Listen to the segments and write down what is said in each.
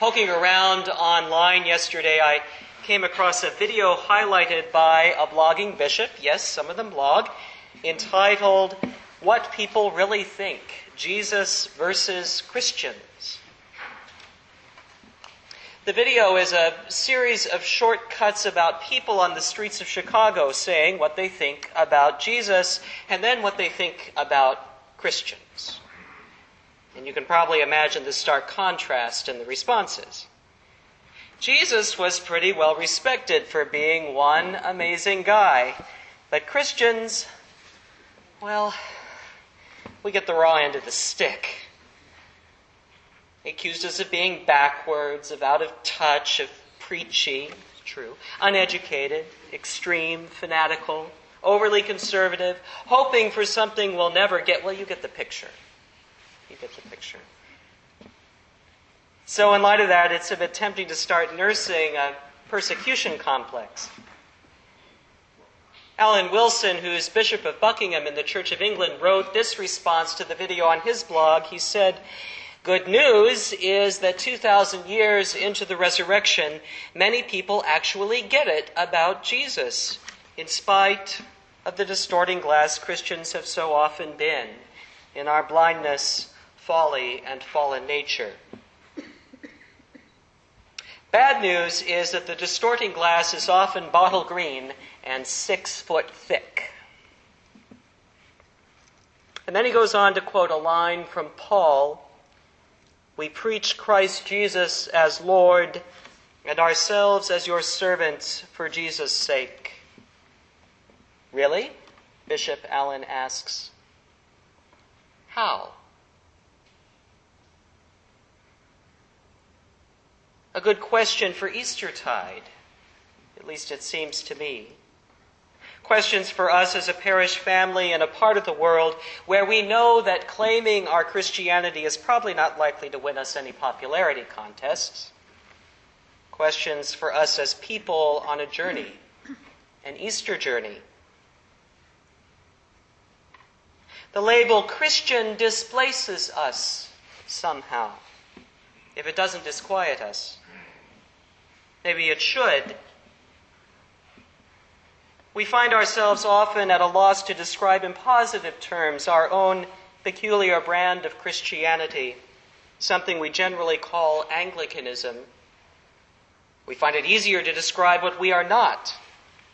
Poking around online yesterday, I came across a video highlighted by a blogging bishop, yes, some of them blog, entitled What People Really Think Jesus versus Christians. The video is a series of short cuts about people on the streets of Chicago saying what they think about Jesus and then what they think about Christians. And you can probably imagine the stark contrast in the responses. Jesus was pretty well respected for being one amazing guy, but Christians, well, we get the raw end of the stick. Accused us of being backwards, of out of touch, of preachy, true, uneducated, extreme, fanatical, overly conservative, hoping for something we'll never get. Well, you get the picture. You get the picture. So, in light of that, it's a bit tempting to start nursing a persecution complex. Alan Wilson, who's Bishop of Buckingham in the Church of England, wrote this response to the video on his blog. He said, Good news is that 2,000 years into the resurrection, many people actually get it about Jesus, in spite of the distorting glass Christians have so often been in our blindness, folly, and fallen nature. Bad news is that the distorting glass is often bottle green and six foot thick. And then he goes on to quote a line from Paul we preach Christ Jesus as Lord and ourselves as your servants for Jesus' sake. Really? Bishop Alan asks. How? A good question for Eastertide, at least it seems to me questions for us as a parish family in a part of the world where we know that claiming our Christianity is probably not likely to win us any popularity contests. Questions for us as people on a journey, an Easter journey. The label Christian displaces us somehow, if it doesn't disquiet us. Maybe it should we find ourselves often at a loss to describe in positive terms our own peculiar brand of Christianity, something we generally call Anglicanism. We find it easier to describe what we are not,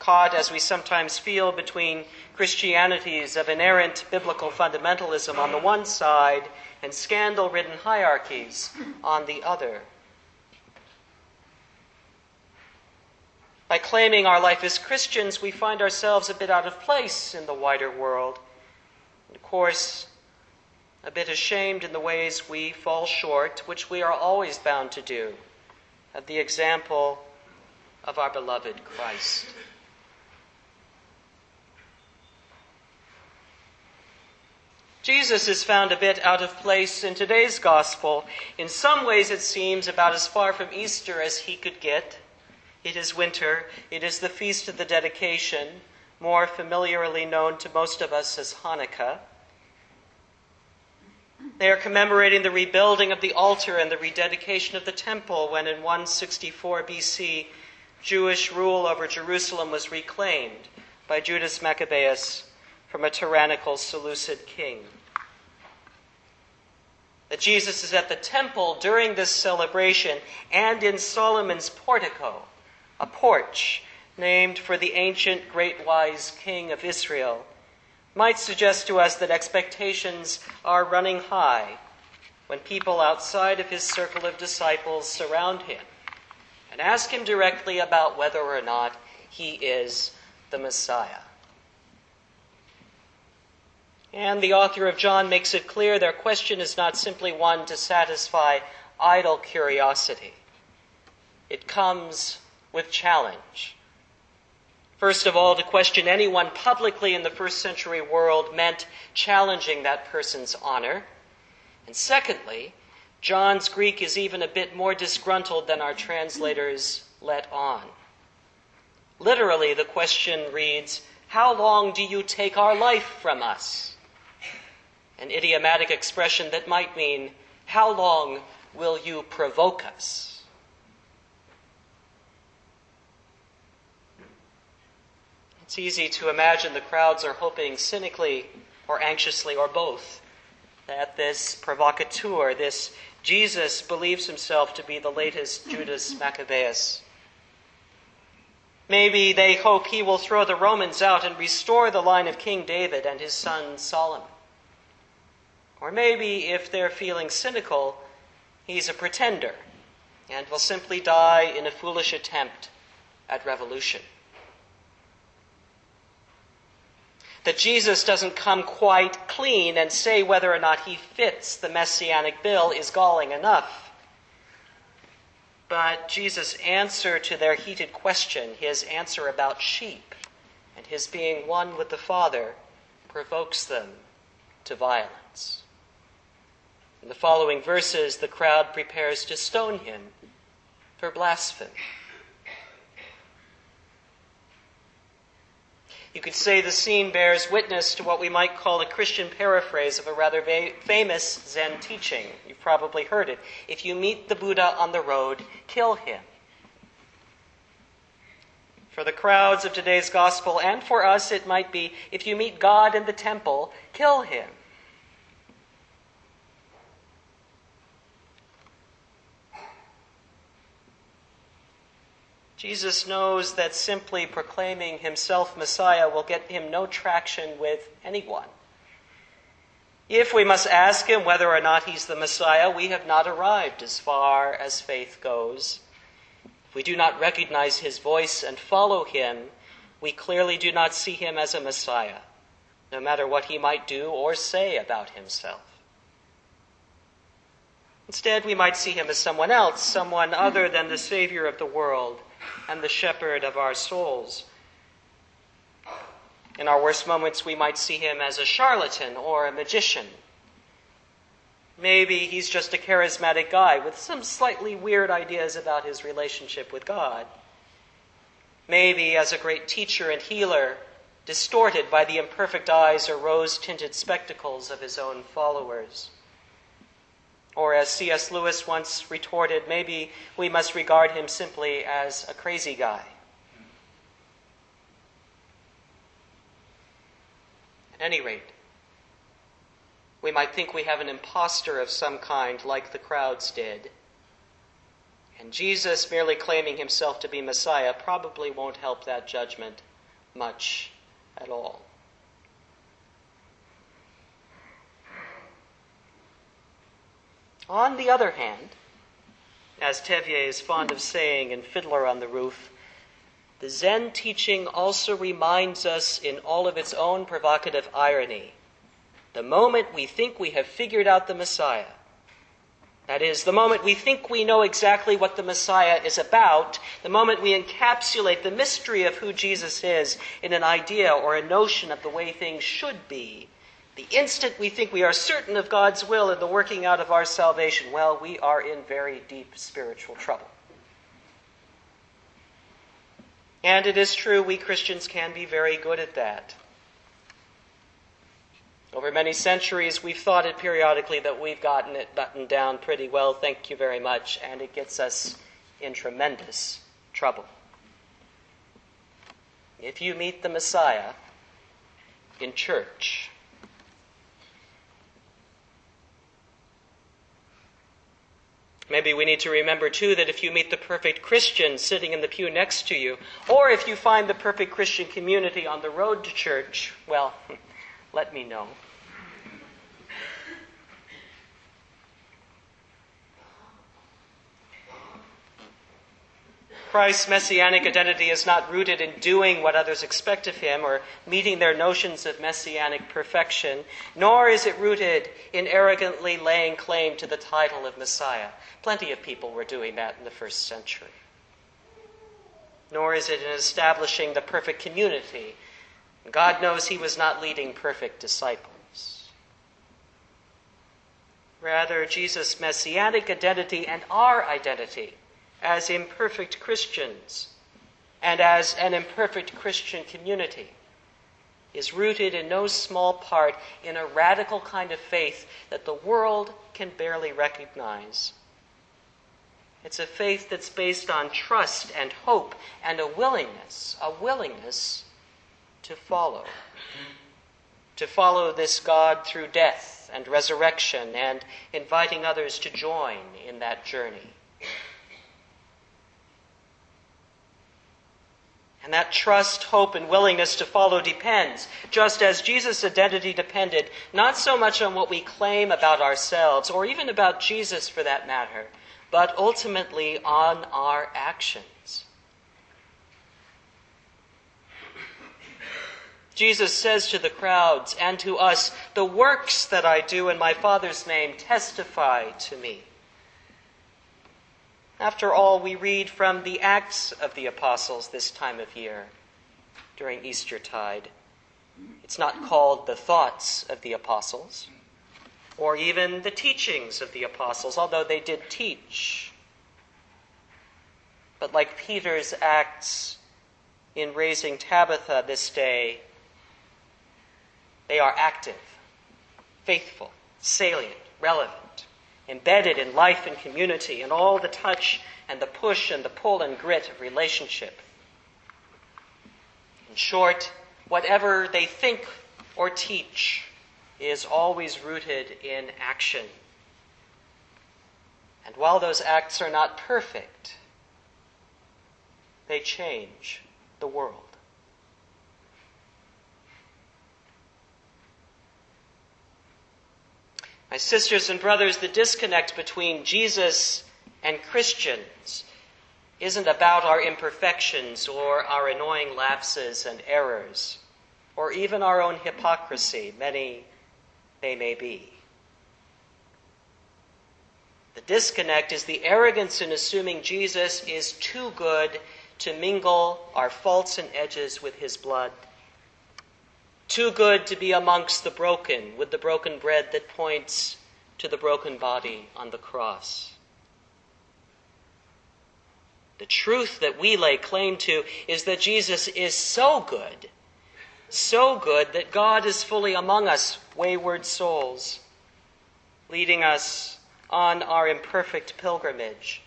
caught as we sometimes feel between Christianities of inerrant biblical fundamentalism on the one side and scandal ridden hierarchies on the other. By claiming our life as Christians, we find ourselves a bit out of place in the wider world. And of course, a bit ashamed in the ways we fall short, which we are always bound to do, of the example of our beloved Christ. Jesus is found a bit out of place in today's gospel. In some ways, it seems about as far from Easter as he could get. It is winter. It is the feast of the dedication, more familiarly known to most of us as Hanukkah. They are commemorating the rebuilding of the altar and the rededication of the temple when in 164 BC Jewish rule over Jerusalem was reclaimed by Judas Maccabeus from a tyrannical Seleucid king. That Jesus is at the temple during this celebration and in Solomon's portico a porch named for the ancient great wise king of Israel, might suggest to us that expectations are running high when people outside of his circle of disciples surround him and ask him directly about whether or not he is the Messiah. And the author of John makes it clear their question is not simply one to satisfy idle curiosity. It comes with challenge. First of all, to question anyone publicly in the first century world meant challenging that person's honor. And secondly, John's Greek is even a bit more disgruntled than our translators let on. Literally, the question reads, How long do you take our life from us? An idiomatic expression that might mean, How long will you provoke us? It's easy to imagine the crowds are hoping cynically or anxiously or both that this provocateur, this Jesus, believes himself to be the latest Judas Maccabeus. Maybe they hope he will throw the Romans out and restore the line of King David and his son Solomon. Or maybe, if they're feeling cynical, he's a pretender and will simply die in a foolish attempt at revolution. That Jesus doesn't come quite clean and say whether or not he fits the messianic bill is galling enough. But Jesus' answer to their heated question, his answer about sheep and his being one with the Father, provokes them to violence. In the following verses, the crowd prepares to stone him for blasphemy. You could say the scene bears witness to what we might call a Christian paraphrase of a rather va- famous Zen teaching. You've probably heard it. If you meet the Buddha on the road, kill him. For the crowds of today's gospel, and for us, it might be if you meet God in the temple, kill him. Jesus knows that simply proclaiming himself Messiah will get him no traction with anyone. If we must ask him whether or not he's the Messiah, we have not arrived as far as faith goes. If we do not recognize his voice and follow him, we clearly do not see him as a Messiah, no matter what he might do or say about himself. Instead, we might see him as someone else, someone other than the Savior of the world and the shepherd of our souls. In our worst moments, we might see him as a charlatan or a magician. Maybe he's just a charismatic guy with some slightly weird ideas about his relationship with God. Maybe as a great teacher and healer, distorted by the imperfect eyes or rose tinted spectacles of his own followers. Or, as C.S. Lewis once retorted, maybe we must regard him simply as a crazy guy. At any rate, we might think we have an impostor of some kind, like the crowds did. And Jesus merely claiming himself to be Messiah probably won't help that judgment much at all. On the other hand, as Tevye is fond of saying in Fiddler on the Roof, the Zen teaching also reminds us in all of its own provocative irony the moment we think we have figured out the Messiah, that is, the moment we think we know exactly what the Messiah is about, the moment we encapsulate the mystery of who Jesus is in an idea or a notion of the way things should be, the instant we think we are certain of God's will and the working out of our salvation, well, we are in very deep spiritual trouble. And it is true, we Christians can be very good at that. Over many centuries, we've thought it periodically that we've gotten it buttoned down pretty well, thank you very much, and it gets us in tremendous trouble. If you meet the Messiah in church, Maybe we need to remember, too, that if you meet the perfect Christian sitting in the pew next to you, or if you find the perfect Christian community on the road to church, well, let me know. Christ's messianic identity is not rooted in doing what others expect of him or meeting their notions of messianic perfection, nor is it rooted in arrogantly laying claim to the title of Messiah. Plenty of people were doing that in the first century. Nor is it in establishing the perfect community. God knows he was not leading perfect disciples. Rather, Jesus' messianic identity and our identity as imperfect Christians and as an imperfect Christian community is rooted in no small part in a radical kind of faith that the world can barely recognize It's a faith that's based on trust and hope and a willingness, a willingness to follow. To follow this God through death and resurrection and inviting others to join in that journey. And that trust, hope, and willingness to follow depends, just as Jesus' identity depended, not so much on what we claim about ourselves, or even about Jesus for that matter, but ultimately on our actions. Jesus says to the crowds and to us, The works that I do in my Father's name testify to me. After all, we read from the Acts of the Apostles this time of year during Eastertide. It's not called the thoughts of the apostles or even the teachings of the apostles, although they did teach. But like Peter's acts in raising Tabitha this day, they are active, faithful, salient, relevant embedded in life and community and all the touch and the push and the pull and grit of relationship. In short, whatever they think or teach is always rooted in action. And while those acts are not perfect, they change the world. My sisters and brothers, the disconnect between Jesus and Christians isn't about our imperfections or our annoying lapses and errors, or even our own hypocrisy, many they may be. The disconnect is the arrogance in assuming Jesus is too good to mingle our faults and edges with his blood too good to be amongst the broken, with the broken bread that points to the broken body on the cross. The truth that we lay claim to is that Jesus is so good, so good that God is fully among us, wayward souls, leading us on our imperfect pilgrimage,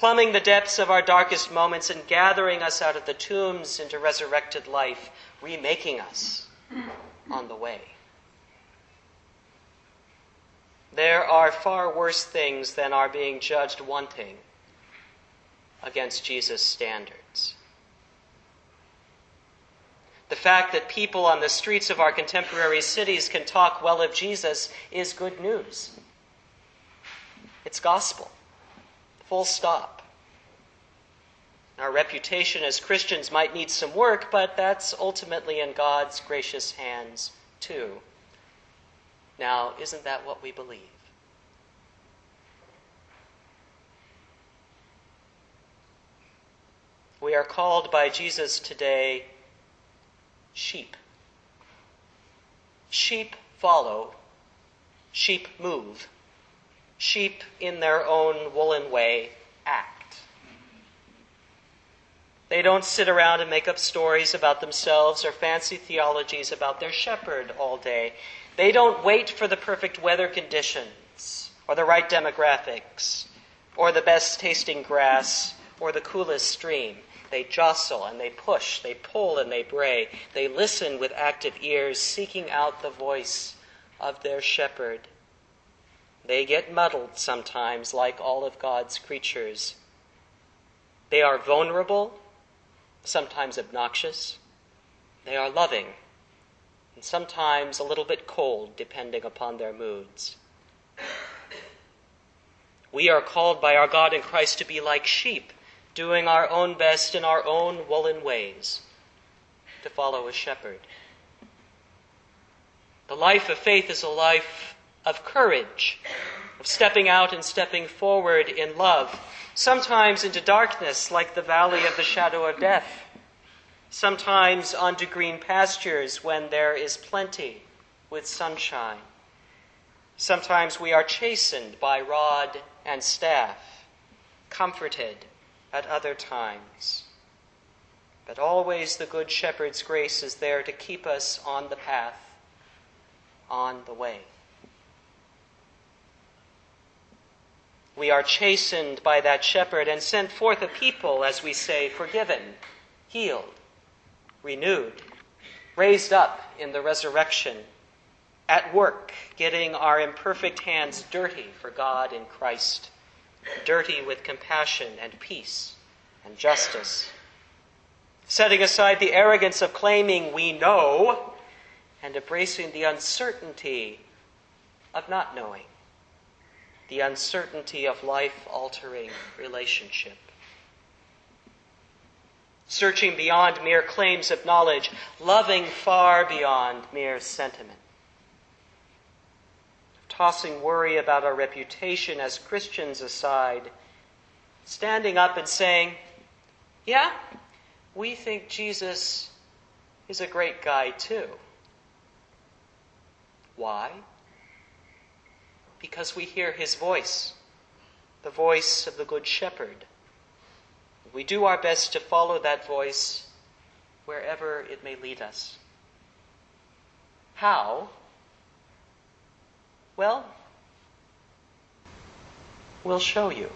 plumbing the depths of our darkest moments and gathering us out of the tombs into resurrected life remaking us on the way. There are far worse things than our being judged wanting against Jesus' standards. The fact that people on the streets of our contemporary cities can talk well of Jesus is good news. It's gospel. Full stop. Our reputation as Christians might need some work, but that's ultimately in God's gracious hands, too. Now, isn't that what we believe? We are called by Jesus today sheep. Sheep follow, sheep move, sheep in their own woolen way act. They don't sit around and make up stories about themselves or fancy theologies about their shepherd all day. They don't wait for the perfect weather conditions or the right demographics or the best tasting grass or the coolest stream. They jostle and they push, they pull and they bray. They listen with active ears, seeking out the voice of their shepherd. They get muddled sometimes, like all of God's creatures. They are vulnerable sometimes obnoxious. They are loving, and sometimes a little bit cold, depending upon their moods. We are called by our God in Christ to be like sheep, doing our own best in our own woolen ways, to follow a shepherd. The life of faith is a life of courage, of stepping out and stepping forward in love sometimes into darkness like the valley of the shadow of death, sometimes onto green pastures when there is plenty with sunshine. Sometimes we are chastened by rod and staff, comforted at other times. But always the Good Shepherd's grace is there to keep us on the path, on the way. We are chastened by that shepherd and sent forth a people, as we say, forgiven, healed, renewed, raised up in the resurrection, at work, getting our imperfect hands dirty for God in Christ, dirty with compassion and peace and justice, setting aside the arrogance of claiming we know and embracing the uncertainty of not knowing, the uncertainty of life altering relationship. Searching beyond mere claims of knowledge, loving far beyond mere sentiment. Tossing worry about our reputation as Christians aside, standing up and saying, Yeah, we think Jesus is a great guy too. Why? Because we hear his voice, the voice of the Good Shepherd. We do our best to follow that voice wherever it may lead us. How? Well, we'll show you.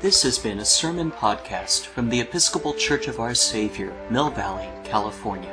This has been a sermon podcast from the Episcopal Church of Our Savior, Mill Valley, California.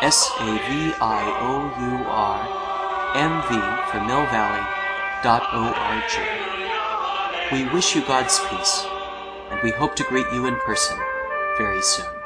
U R S A V I O U R M V for Mill Valley dot O-R-G. We wish you God's peace, and we hope to greet you in person very soon.